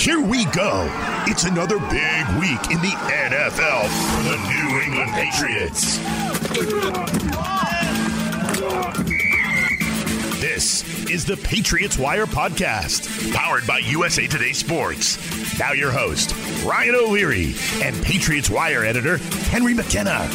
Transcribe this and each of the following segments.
Here we go. It's another big week in the NFL for the New England Patriots. This is the Patriots Wire Podcast, powered by USA Today Sports. Now, your host, Ryan O'Leary, and Patriots Wire editor, Henry McKenna.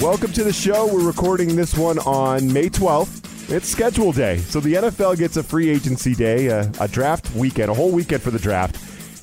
Welcome to the show. We're recording this one on May 12th. It's schedule day. So the NFL gets a free agency day, a, a, draft weekend, a whole weekend for the draft.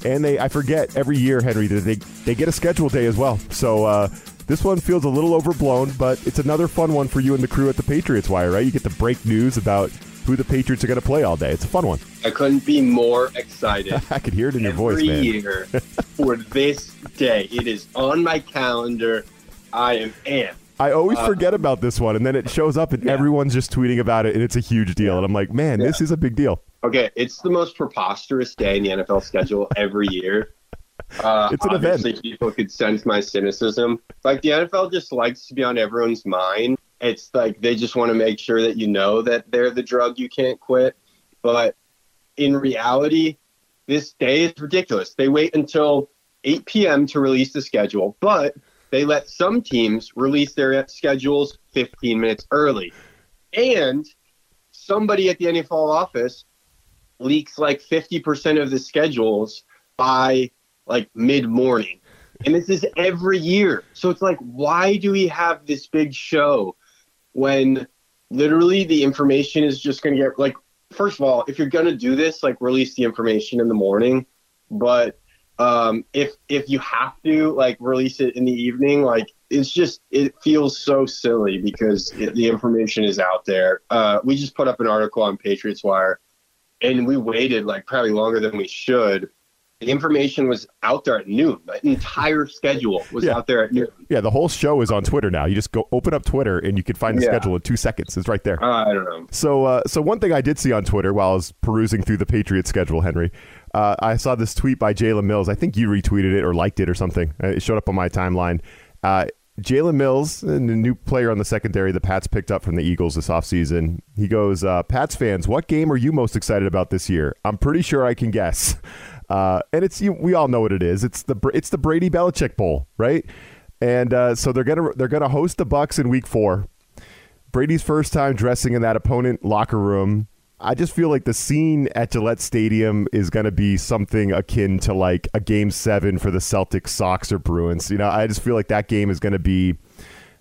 And they, I forget every year, Henry, that they, they get a schedule day as well. So uh, this one feels a little overblown, but it's another fun one for you and the crew at the Patriots Wire, right? You get to break news about who the Patriots are going to play all day. It's a fun one. I couldn't be more excited. I could hear it in your voice, man. Every year for this day. It is on my calendar. I am amped. I always uh, forget about this one, and then it shows up, and yeah. everyone's just tweeting about it, and it's a huge deal. And I'm like, man, yeah. this is a big deal. Okay, it's the most preposterous day in the NFL schedule every year. Uh, it's an obviously event. People could sense my cynicism. Like the NFL just likes to be on everyone's mind. It's like they just want to make sure that you know that they're the drug you can't quit. But in reality, this day is ridiculous. They wait until 8 p.m. to release the schedule, but they let some teams release their schedules 15 minutes early. And somebody at the NFL office leaks like 50% of the schedules by like mid morning. And this is every year. So it's like, why do we have this big show when literally the information is just going to get like, first of all, if you're going to do this, like release the information in the morning. But um, if if you have to like release it in the evening, like it's just it feels so silly because it, the information is out there. Uh, we just put up an article on Patriots Wire, and we waited like probably longer than we should. The information was out there at noon. The entire schedule was yeah. out there at noon. Yeah, the whole show is on Twitter now. You just go open up Twitter and you can find the yeah. schedule in two seconds. It's right there. Uh, I don't know. So, uh, so one thing I did see on Twitter while I was perusing through the Patriots schedule, Henry, uh, I saw this tweet by Jalen Mills. I think you retweeted it or liked it or something. Uh, it showed up on my timeline. Uh, Jalen Mills, the new player on the secondary the Pats picked up from the Eagles this offseason. He goes, uh, Pats fans, what game are you most excited about this year? I'm pretty sure I can guess. Uh, and it's we all know what it is. It's the it's the Brady Belichick Bowl, right? And uh, so they're gonna they're gonna host the Bucs in Week Four. Brady's first time dressing in that opponent locker room. I just feel like the scene at Gillette Stadium is going to be something akin to like a game seven for the Celtics, Sox, or Bruins. You know, I just feel like that game is going to be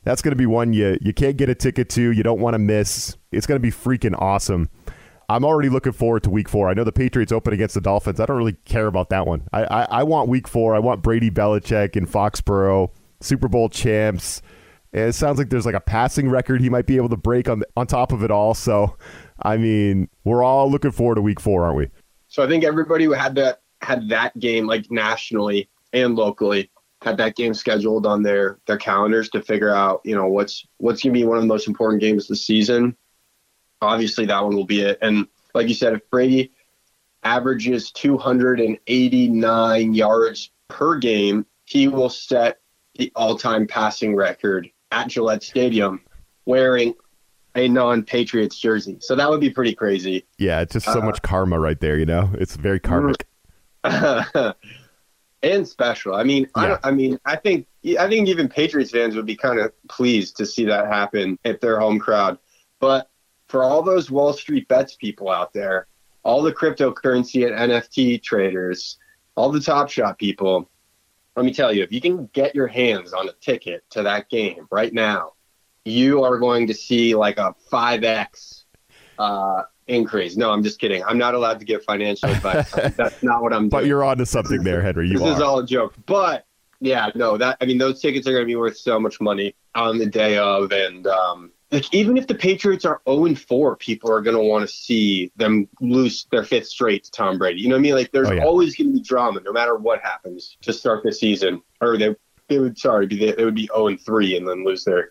that's going to be one you you can't get a ticket to. You don't want to miss. It's going to be freaking awesome. I'm already looking forward to Week Four. I know the Patriots open against the Dolphins. I don't really care about that one. I I, I want Week Four. I want Brady Belichick in Foxborough, Super Bowl champs. And it sounds like there's like a passing record he might be able to break on on top of it all. So I mean, we're all looking forward to week four, aren't we? So I think everybody who had that had that game like nationally and locally had that game scheduled on their their calendars to figure out, you know, what's what's gonna be one of the most important games this season. Obviously that one will be it. And like you said, if Brady averages 289 yards per game, he will set the all-time passing record at Gillette Stadium wearing a non-Patriots jersey. So that would be pretty crazy. Yeah, it's just so uh, much karma right there. You know, it's very karmic. and special. I mean, yeah. I, I, mean, I think I think even Patriots fans would be kind of pleased to see that happen if their home crowd. But for all those Wall Street bets people out there, all the cryptocurrency and NFT traders, all the Top Shot people, let me tell you, if you can get your hands on a ticket to that game right now, you are going to see like a 5x uh, increase. No, I'm just kidding. I'm not allowed to give financial advice. That's not what I'm doing. But you're on to something there, Henry. You this are. is all a joke. But yeah, no, that I mean, those tickets are going to be worth so much money on the day of, and um, like even if the Patriots are 0 and 4, people are going to want to see them lose their fifth straight to Tom Brady. You know what I mean? Like there's oh, yeah. always going to be drama, no matter what happens to start the season. Or they they would sorry, they, they would be 0 and 3 and then lose their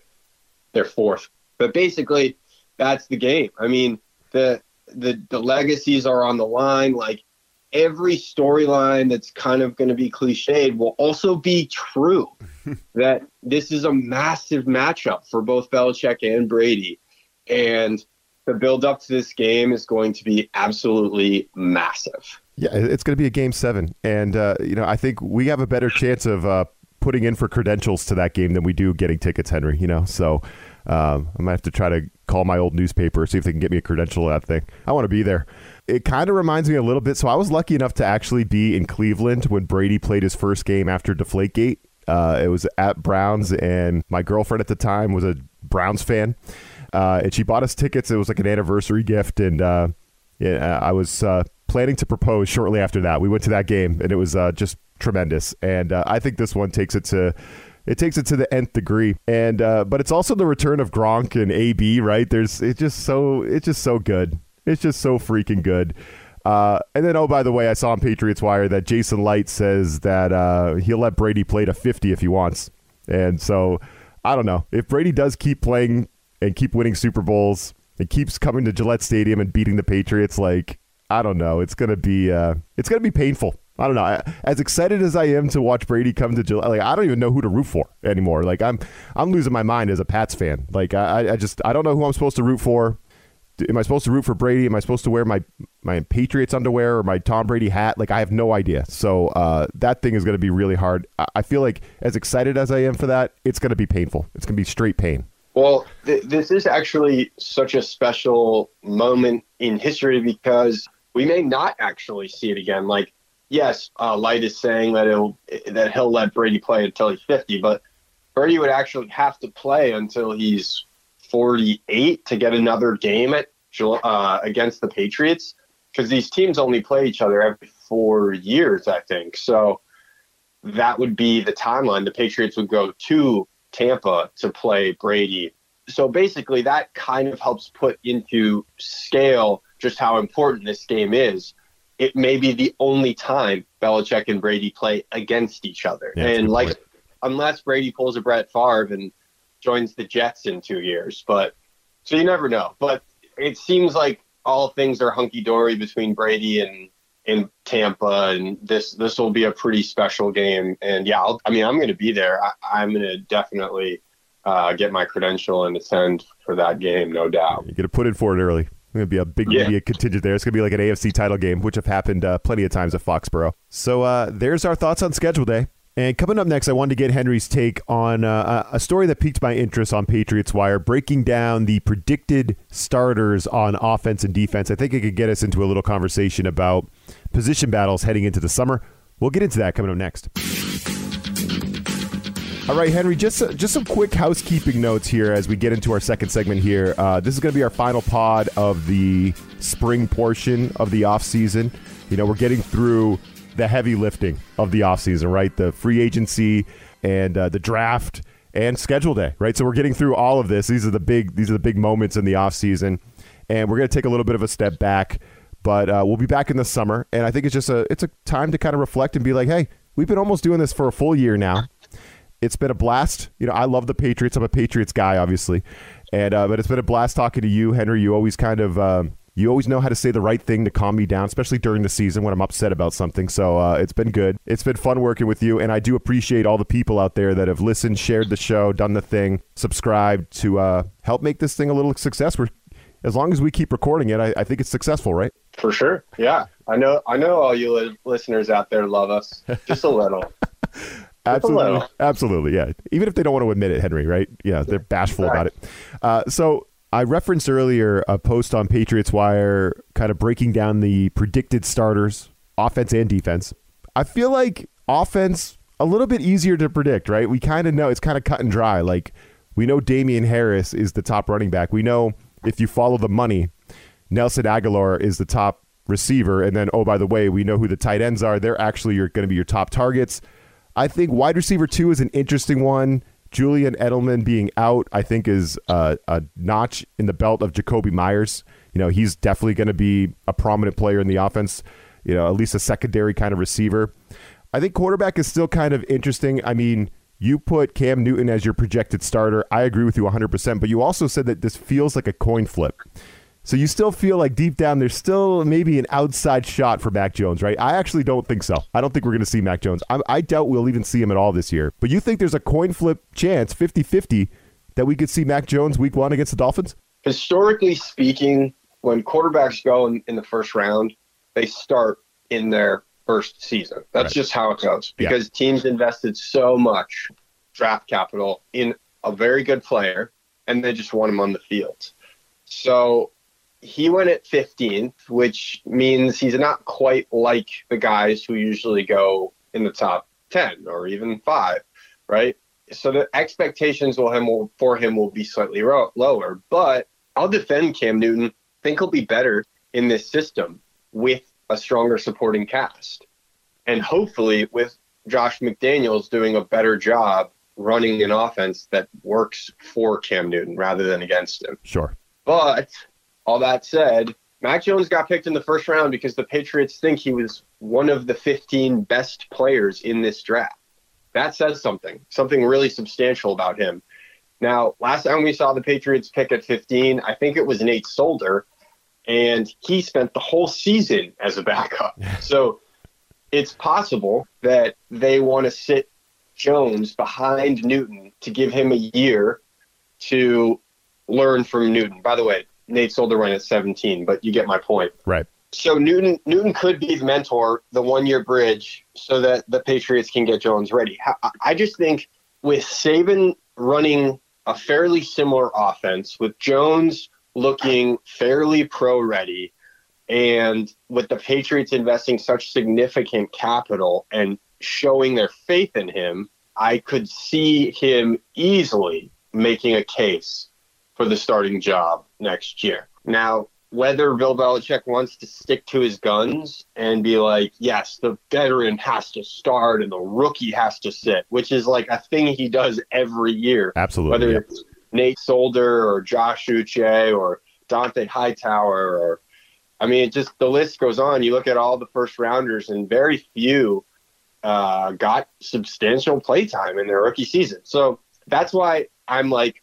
their fourth. But basically, that's the game. I mean, the the the legacies are on the line. Like every storyline that's kind of going to be cliched will also be true. that this is a massive matchup for both Belichick and Brady, and the build up to this game is going to be absolutely massive. Yeah, it's going to be a game seven, and uh, you know I think we have a better chance of uh, putting in for credentials to that game than we do getting tickets, Henry. You know, so um, I might have to try to call my old newspaper see if they can get me a credential to that thing. I want to be there. It kind of reminds me a little bit. So I was lucky enough to actually be in Cleveland when Brady played his first game after Deflategate. Uh, it was at Browns, and my girlfriend at the time was a Browns fan, uh, and she bought us tickets. It was like an anniversary gift, and uh, yeah, I was uh, planning to propose shortly after that. We went to that game, and it was uh, just tremendous. And uh, I think this one takes it to it takes it to the nth degree. And uh, but it's also the return of Gronk and AB. Right? There's it's just so it's just so good. It's just so freaking good. Uh, and then, oh, by the way, I saw on Patriots Wire that Jason Licht says that uh, he'll let Brady play to 50 if he wants. And so, I don't know. If Brady does keep playing and keep winning Super Bowls and keeps coming to Gillette Stadium and beating the Patriots, like, I don't know. It's gonna be uh, it's gonna be painful. I don't know. As excited as I am to watch Brady come to Gillette, like I don't even know who to root for anymore. Like I'm I'm losing my mind as a Pats fan. Like I, I just I don't know who I'm supposed to root for. Am I supposed to root for Brady? Am I supposed to wear my my Patriots underwear or my Tom Brady hat? Like I have no idea. So uh, that thing is going to be really hard. I, I feel like as excited as I am for that, it's going to be painful. It's going to be straight pain. Well, th- this is actually such a special moment in history because we may not actually see it again. Like, yes, uh, Licht is saying that he'll that he'll let Brady play until he's 50, but Brady would actually have to play until he's 48 to get another game at uh, against the Patriots because these teams only play each other every four years, I think. So that would be the timeline. The Patriots would go to Tampa to play Brady. So basically, that kind of helps put into scale just how important this game is. It may be the only time Belichick and Brady play against each other. Yeah, and like, point. unless Brady pulls a Brett Favre and joins the Jets in two years, but so you never know. But it seems like all things are hunky dory between Brady and in Tampa, and this this will be a pretty special game. And yeah, I'll, i mean, I'm going to be there. I, am going to definitely uh, get my credential and attend for that game, no doubt. You're going to put it for it early. Going to be a big yeah. media contingent there. It's going to be like an AFC title game, which have happened uh, plenty of times at Foxborough. So uh, there's our thoughts on schedule day. And coming up next, I wanted to get Henry's take on uh, a story that piqued my interest on Patriots Wire, breaking down the predicted starters on offense and defense. I think it could get us into a little conversation about position battles heading into the summer. We'll get into that coming up next. All right, Henry, just just some quick housekeeping notes here as we get into our second segment here. Uh, this is going to be our final pod of the spring portion of the off season. You know, we're getting through the heavy lifting of the offseason, right? The free agency and uh, the draft and schedule day, right? So we're getting through all of this. These are the big these are the big moments in the offseason. And we're going to take a little bit of a step back, but uh, we'll be back in the summer. And I think it's just a it's a time to kind of reflect and be like, hey, we've been almost doing this for a full year now. It's been a blast. You know, I love the Patriots. I'm a Patriots guy, obviously, and uh, but it's been a blast talking to you, Henry. You always kind of um, you always know how to say the right thing to calm me down, especially during the season when I'm upset about something. So uh, it's been good. It's been fun working with you, and I do appreciate all the people out there that have listened, shared the show, done the thing, subscribed to uh, help make this thing a little success. We're as long as we keep recording it, I, I, think it's successful, right? For sure. Yeah, I know. I know all you li- listeners out there love us just a little. absolutely, absolutely. Yeah, even if they don't want to admit it, Henry. Right? Yeah, they're bashful about it. Uh, so I referenced earlier a post on Patriots Wire kind of breaking down the predicted starters, offense and defense. I feel like offense a little bit easier to predict, right? We kind of know it's kind of cut and dry. Like we know Damien Harris is the top running back. We know if you follow the money, Nelson Agholor is the top receiver. And then, oh, by the way, we know who the tight ends are. They're actually going to be your top targets. I think wide receiver two is an interesting one. Julian Edelman being out, I think, is a, a notch in the belt of Jakobi Meyers. You know, he's definitely going to be a prominent player in the offense, you know, at least a secondary kind of receiver. I think quarterback is still kind of interesting. I mean, you put Cam Newton as your projected starter. I agree with you 100%, but you also said that this feels like a coin flip. So you still feel like deep down there's still maybe an outside shot for Mac Jones, right? I actually don't think so. I don't think we're going to see Mac Jones. I, I, doubt we'll even see him at all this year. But you think there's a coin flip chance, 50 50, that we could see Mac Jones week one against the Dolphins? Historically speaking, when quarterbacks go in, in the first round, they start in their first season. That's Right. just how it goes Yeah. because teams invested so much draft capital in a very good player and they just want him on the field. So he went at 15th, which means he's not quite like the guys who usually go in the top 10 or even five, right? So the expectations will him will, for him will be slightly ro- lower, but I'll defend Cam Newton. Think he'll be better in this system with a stronger supporting cast, and hopefully with Josh McDaniels doing a better job running an offense that works for Cam Newton rather than against him. Sure. But all that said, Mac Jones got picked in the first round because the Patriots think he was one of the 15 best players in this draft. That says something, something really substantial about him. Now, last time we saw the Patriots pick at 15, I think it was Nate Solder, and he spent the whole season as a backup. so it's possible that they want to sit Jones behind Newton to give him a year to learn from Newton. By the way, Nate Solder went at 17, but you get my point. Right. So Newton Newton could be the mentor, the one year bridge, so that the Patriots can get Jones ready. I- I just think with Saban running a fairly similar offense, with Jones looking fairly pro ready, and with the Patriots investing such significant capital and showing their faith in him, I could see him easily making a case for the starting job next year. Now, whether Bill Belichick wants to stick to his guns and be like, yes, the veteran has to start and the rookie has to sit, which is like a thing he does every year. Absolutely. Whether yeah. it's Nate Solder or Josh Uche or Dante Hightower or I mean, it just the list goes on. You look at all the first rounders, and very few uh, got substantial playtime in their rookie season. So that's why I'm like,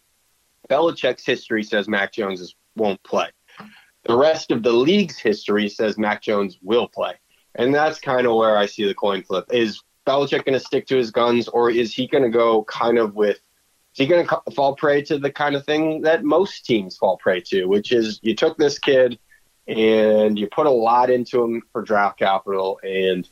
Belichick's history says Mac Jones is, won't play. The rest of the league's history says Mac Jones will play, and that's kind of where I see the coin flip. Is Belichick going to stick to his guns, or is he going to go kind of with? Is he going to fall prey to the kind of thing that most teams fall prey to, which is you took this kid and you put a lot into him for draft capital, and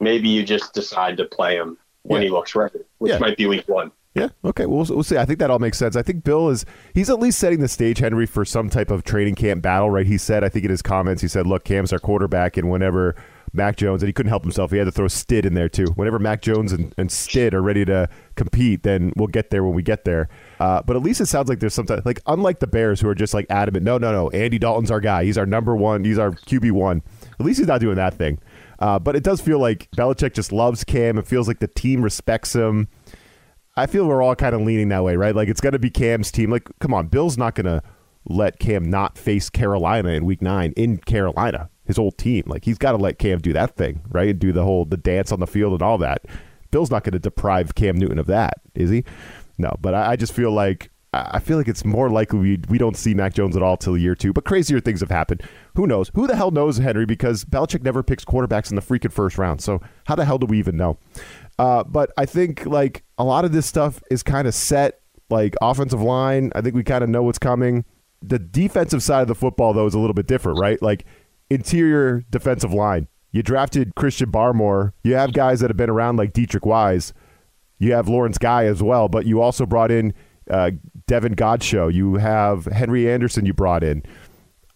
maybe you just decide to play him when Yeah. he looks ready, which Yeah. might be week one. Yeah. Okay. We'll, we'll see. I think that all makes sense. I think Bill is he's at least setting the stage, Henry, for some type of training camp battle, right? He said, I think in his comments, he said, "Look, Cam's our quarterback, and whenever Mac Jones and he couldn't help himself, he had to throw Stid in there too. Whenever Mac Jones and, and Stid are ready to compete, then we'll get there when we get there. Uh, but at least it sounds like there's some type, like unlike the Bears who are just like adamant, no, no, no, Andy Dalton's our guy. He's our number one. He's our QB one. At least he's not doing that thing. Uh, but it does feel like Belichick just loves Cam. It feels like the team respects him. I feel we're all kind of leaning that way, right? Like it's going to be Cam's team. Like, come on, Bill's not going to let Cam not face Carolina in Week Nine in Carolina, his old team. Like he's got to let Cam do that thing, right? And do the whole the dance on the field and all that. Bill's not going to deprive Cam Newton of that, is he? No, but I, I just feel like I feel like it's more likely we we don't see Mac Jones at all till year two. But crazier things have happened. Who knows? Who the hell knows, Henry? Because Belichick never picks quarterbacks in the freaking first round. So how the hell do we even know? Uh, but I think like a lot of this stuff is kind of set. Like offensive line, I think we kind of know what's coming. The defensive side of the football, though, is a little bit different, right? Like interior defensive line. You drafted Christian Barmore. You have guys that have been around like Deatrich Wise. You have Lawrence Guy as well, but you also brought in uh, Davon Godchaux. You have Henry Anderson. You brought in.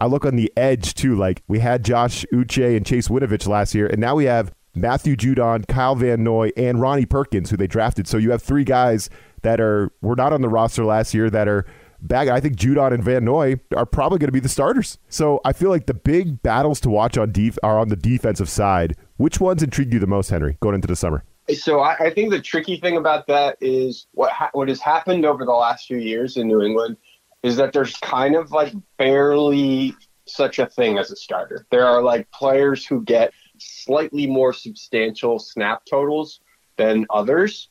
I look on the edge too. Like we had Josh Uche and Chase Winovich last year, and now we have Matthew Judon, Kyle Van Noy, and Ronnie Perkins, who they drafted. So you have three guys that are were not on the roster last year that are back. I think Judon and Van Noy are probably going to be the starters. So I feel like the big battles to watch on def- are on the defensive side. Which ones intrigue you the most, Henry, going into the summer? So I, I think the tricky thing about that is what ha- what has happened over the last few years in New England is that there's kind of like barely such a thing as a starter. There are like players who get slightly more substantial snap totals than others,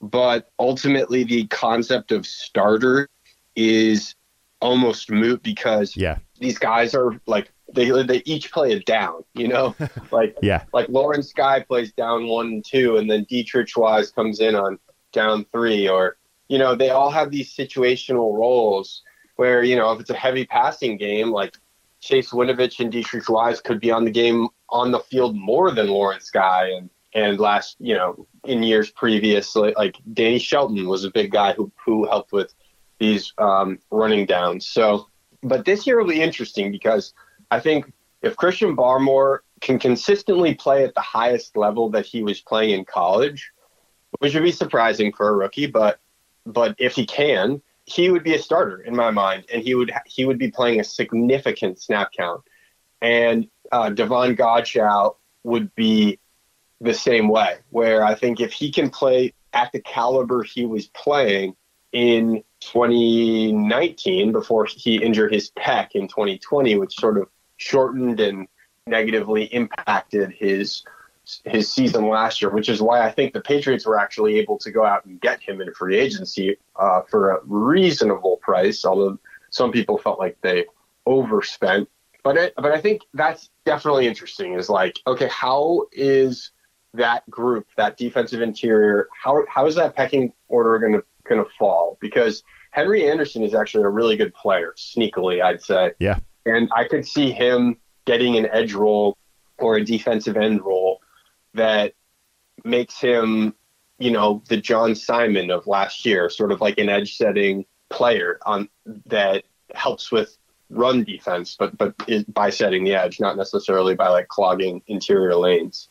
but ultimately the concept of starter is almost moot because Yeah, these guys are like they they each play a down, you know, like yeah, like Lawrence Guy plays down one and two, and then Deatrich Wise comes in on down three, or you know they all have these situational roles where you know if it's a heavy passing game, like Chase Winovich and Deatrich Wise could be on the game on the field more than Lawrence Guy and and last you know in years previous like, like Danny Shelton was a big guy who who helped with these um, running downs. So, but this year will be interesting because I think if Christian Barmore can consistently play at the highest level that he was playing in college, which would be surprising for a rookie, but but if he can, he would be a starter in my mind, and he would he would be playing a significant snap count, and uh, Davon Godchaux would be the same way. Where I think if he can play at the caliber he was playing in 2019 before he injured his pec in 2020, which sort of shortened and negatively impacted his his season last year, which is why I think the Patriots were actually able to go out and get him in free agency uh, for a reasonable price. Although some people felt like they overspent, but it, but I think that's definitely interesting. Is like, okay, how is that group, that defensive interior, how how is that pecking order going to going to fall? Because Henry Anderson is actually a really good player, sneakily, I'd say. Yeah. And I could see him getting an edge role or a defensive end role that makes him, you know, the John Simon of last year, sort of like an edge setting player on that helps with run defense, but but by setting the edge, not necessarily by like clogging interior lanes.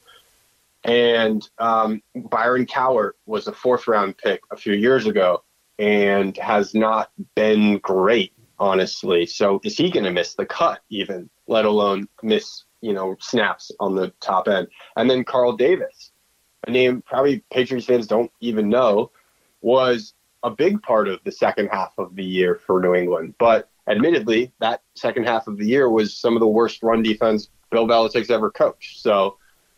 And um, Byron Cowart was a fourth round pick a few years ago and has not been great, honestly. So is he going to miss the cut even, let alone miss, you know, snaps on the top end? And then Carl Davis, a name probably Patriots fans don't even know, was a big part of the second half of the year for New England. But admittedly, that second half of the year was some of the worst run defense Bill Belichick's ever coached. So,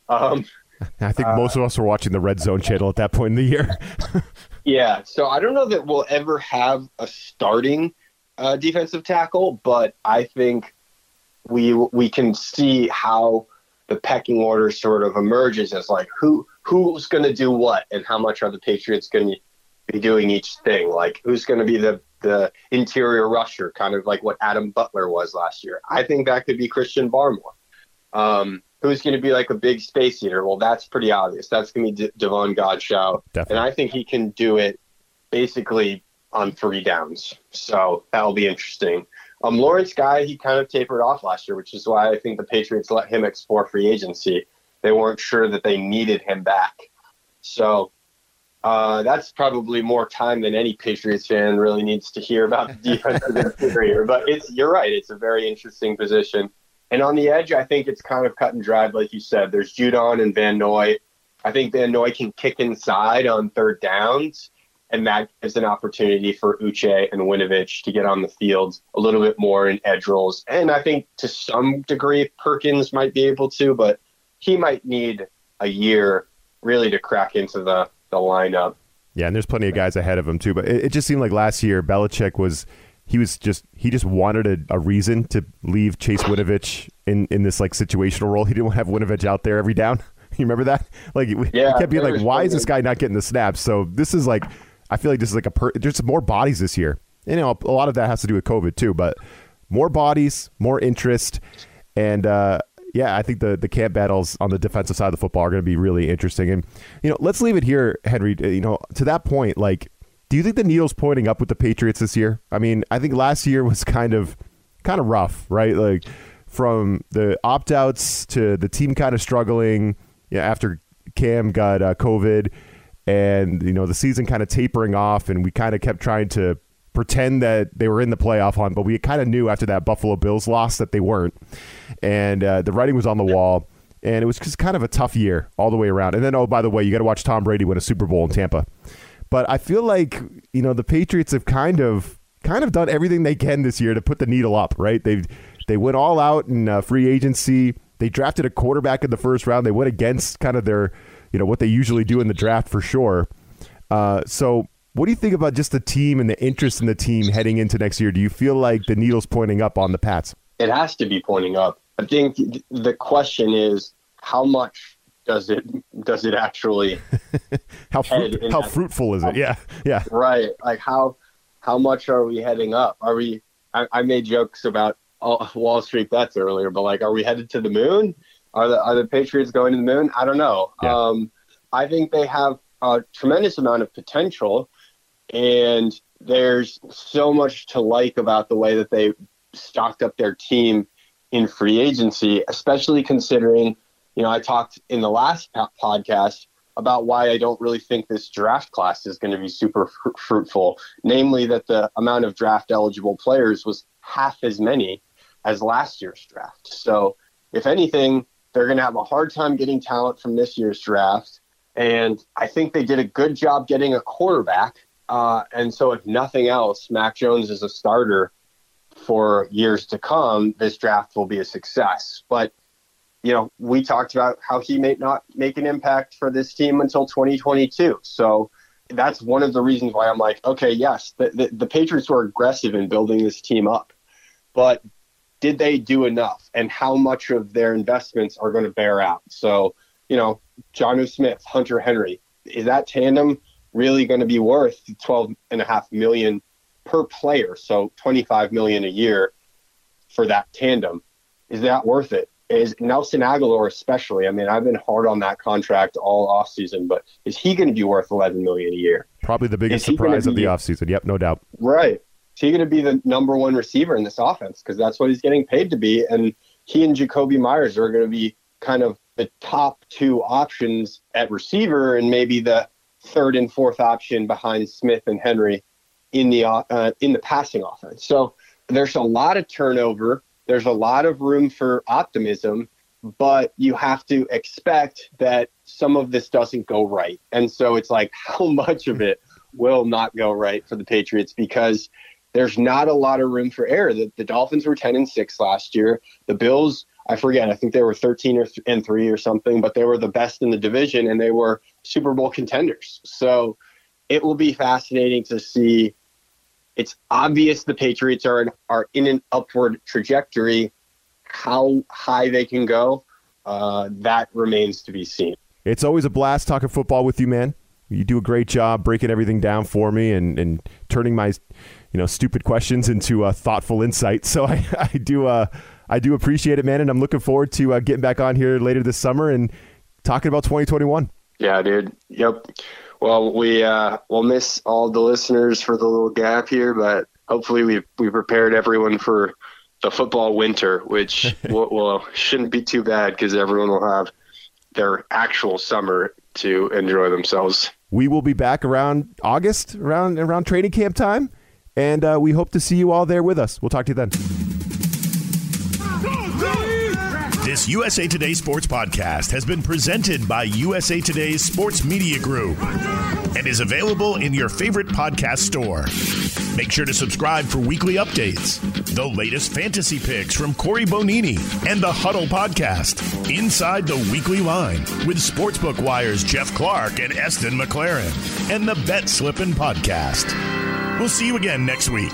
um, I think uh, most of us were watching the Red Zone channel at that point in the year. yeah, so I don't know that we'll ever have a starting uh, defensive tackle, but I think we we can see how the pecking order sort of emerges as like who who's going to do what and how much are the Patriots going to be doing each thing. Like who's going to be the the interior rusher, kind of like what Adam Butler was last year. I think that could be Christian Barmore. Um, who's going to be like a big space eater? Well, that's pretty obvious. That's going to be D- Davon Godchaux. Definitely. And I think he can do it basically on three downs. So that'll be interesting. Um, Lawrence Guy, he kind of tapered off last year, which is why I think the Patriots let him explore free agency. They weren't sure that they needed him back. So uh, that's probably more time than any Patriots fan really needs to hear about the defensive interior. But it's you're right. It's a very interesting position. And on the edge, I think it's kind of cut and dried, like you said. There's Judon and Van Noy. I think Van Noy can kick inside on third downs, and that gives an opportunity for Uche and Winovich to get on the field a little bit more in edge roles. And I think to some degree, Perkins might be able to, but he might need a year really to crack into the, the lineup. Yeah, and there's plenty of guys ahead of him too. But it, it just seemed like last year Belichick was – he was just he just wanted a, a reason to leave Chase Winovich in, in this like situational role. He didn't want to have Winovich out there every down. You remember that? Like yeah, he kept being like, "Why is this guy not getting the snaps?" So this is like, I feel like this is like a per, there's more bodies this year. You know, a lot of that has to do with COVID too, but more bodies, more interest, and uh, yeah, I think the the camp battles on the defensive side of the football are going to be really interesting. And you know, let's leave it here, Henry. You know, to that point, like do you think the needle's pointing up with the Patriots this year? I mean, I think last year was kind of kind of rough, right? Like from the opt outs to the team kind of struggling yeah, after Cam got uh, COVID, and you know the season kind of tapering off, and we kind of kept trying to pretend that they were in the playoff hunt, but we kind of knew after that Buffalo Bills loss that they weren't, and uh, the writing was on the wall. And it was just kind of a tough year all the way around. And then, oh, by the way, you got to watch Tom Brady win a Super Bowl in Tampa. But I feel like you know the Patriots have kind of kind of done everything they can this year to put the needle up. Right? They they went all out in uh, free agency. They drafted a quarterback in the first round. They went against kind of their you know what they usually do in the draft for sure. Uh, so what do you think about just the team and the interest in the team heading into next year? Do you feel like the needle's pointing up on the Pats? It has to be pointing up. I think the question is how much does it does it actually how fruit, how fruitful is it yeah yeah right like how how much are we heading up are we i, I made jokes about wall street bets earlier but like are we headed to the moon Are the are the Patriots going to the moon? I don't know. Yeah. Um, I think they have a tremendous amount of potential, and there's so much to like about the way that they stocked up their team in free agency, especially considering, you know, I talked in the last po- podcast about why I don't really think this draft class is going to be super fr- fruitful, namely that the amount of draft eligible players was half as many as last year's draft. So, if anything, they're going to have a hard time getting talent from this year's draft. And I think they did a good job getting a quarterback. Uh, and so, if nothing else, Mac Jones is a starter for years to come. This draft will be a success. But you know, we talked about how he may not make an impact for this team until 2022. So that's one of the reasons why I'm like, okay, yes, the, the, the Patriots were aggressive in building this team up, but did they do enough? And how much of their investments are going to bear out? So, you know, Jonnu Smith, Hunter Henry, is that tandem really going to be worth 12 and a half million per player? So 25 million a year for that tandem. Is that worth it? is Nelson Agholor especially. I mean, I've been hard on that contract all offseason, but is he going to be worth 11 million a year? Probably the biggest surprise of the offseason. Yep, no doubt. Right. He going to be the number one receiver in this offense? Because that's what he's getting paid to be. And he and Jakobi Meyers are going to be kind of the top two options at receiver and maybe the third and fourth option behind Smith and Henry in the uh, in the passing offense. So there's a lot of turnover there's a lot of room for optimism, but you have to expect that some of this doesn't go right. And so it's like, how much of it will not go right for the Patriots? Because there's not a lot of room for error. The, the Dolphins were 10 and 6 last year. The Bills, I forget, I think they were 13 or th- and 3 or something, but they were the best in the division and they were Super Bowl contenders. So it will be fascinating to see it's obvious the Patriots are in, are in an upward trajectory. How high they can go, uh, that remains to be seen. It's always a blast talking football with you, man. You do a great job breaking everything down for me and, and turning my, you know, stupid questions into a thoughtful insight. So I, I do uh, I do appreciate it, man, and I'm looking forward to uh, getting back on here later this summer and talking about 2021. Yeah, dude. Yep. Well, we uh, we'll miss all the listeners for the little gap here, but hopefully we we prepared everyone for the football winter, which will, will shouldn't be too bad because everyone will have their actual summer to enjoy themselves. We will be back around August, around around training camp time, and uh, we hope to see you all there with us. We'll talk to you then. This USA Today Sports Podcast has been presented by USA Today's Sports Media Group and is available in your favorite podcast store. Make sure to subscribe for weekly updates, the latest fantasy picks from Cory Bonini, and the Huddle Podcast, Inside the Weekly Line, with Sportsbook Wire's Jeff Clark and Eston McLaren, and the Bet Slippin' Podcast. We'll see you again next week.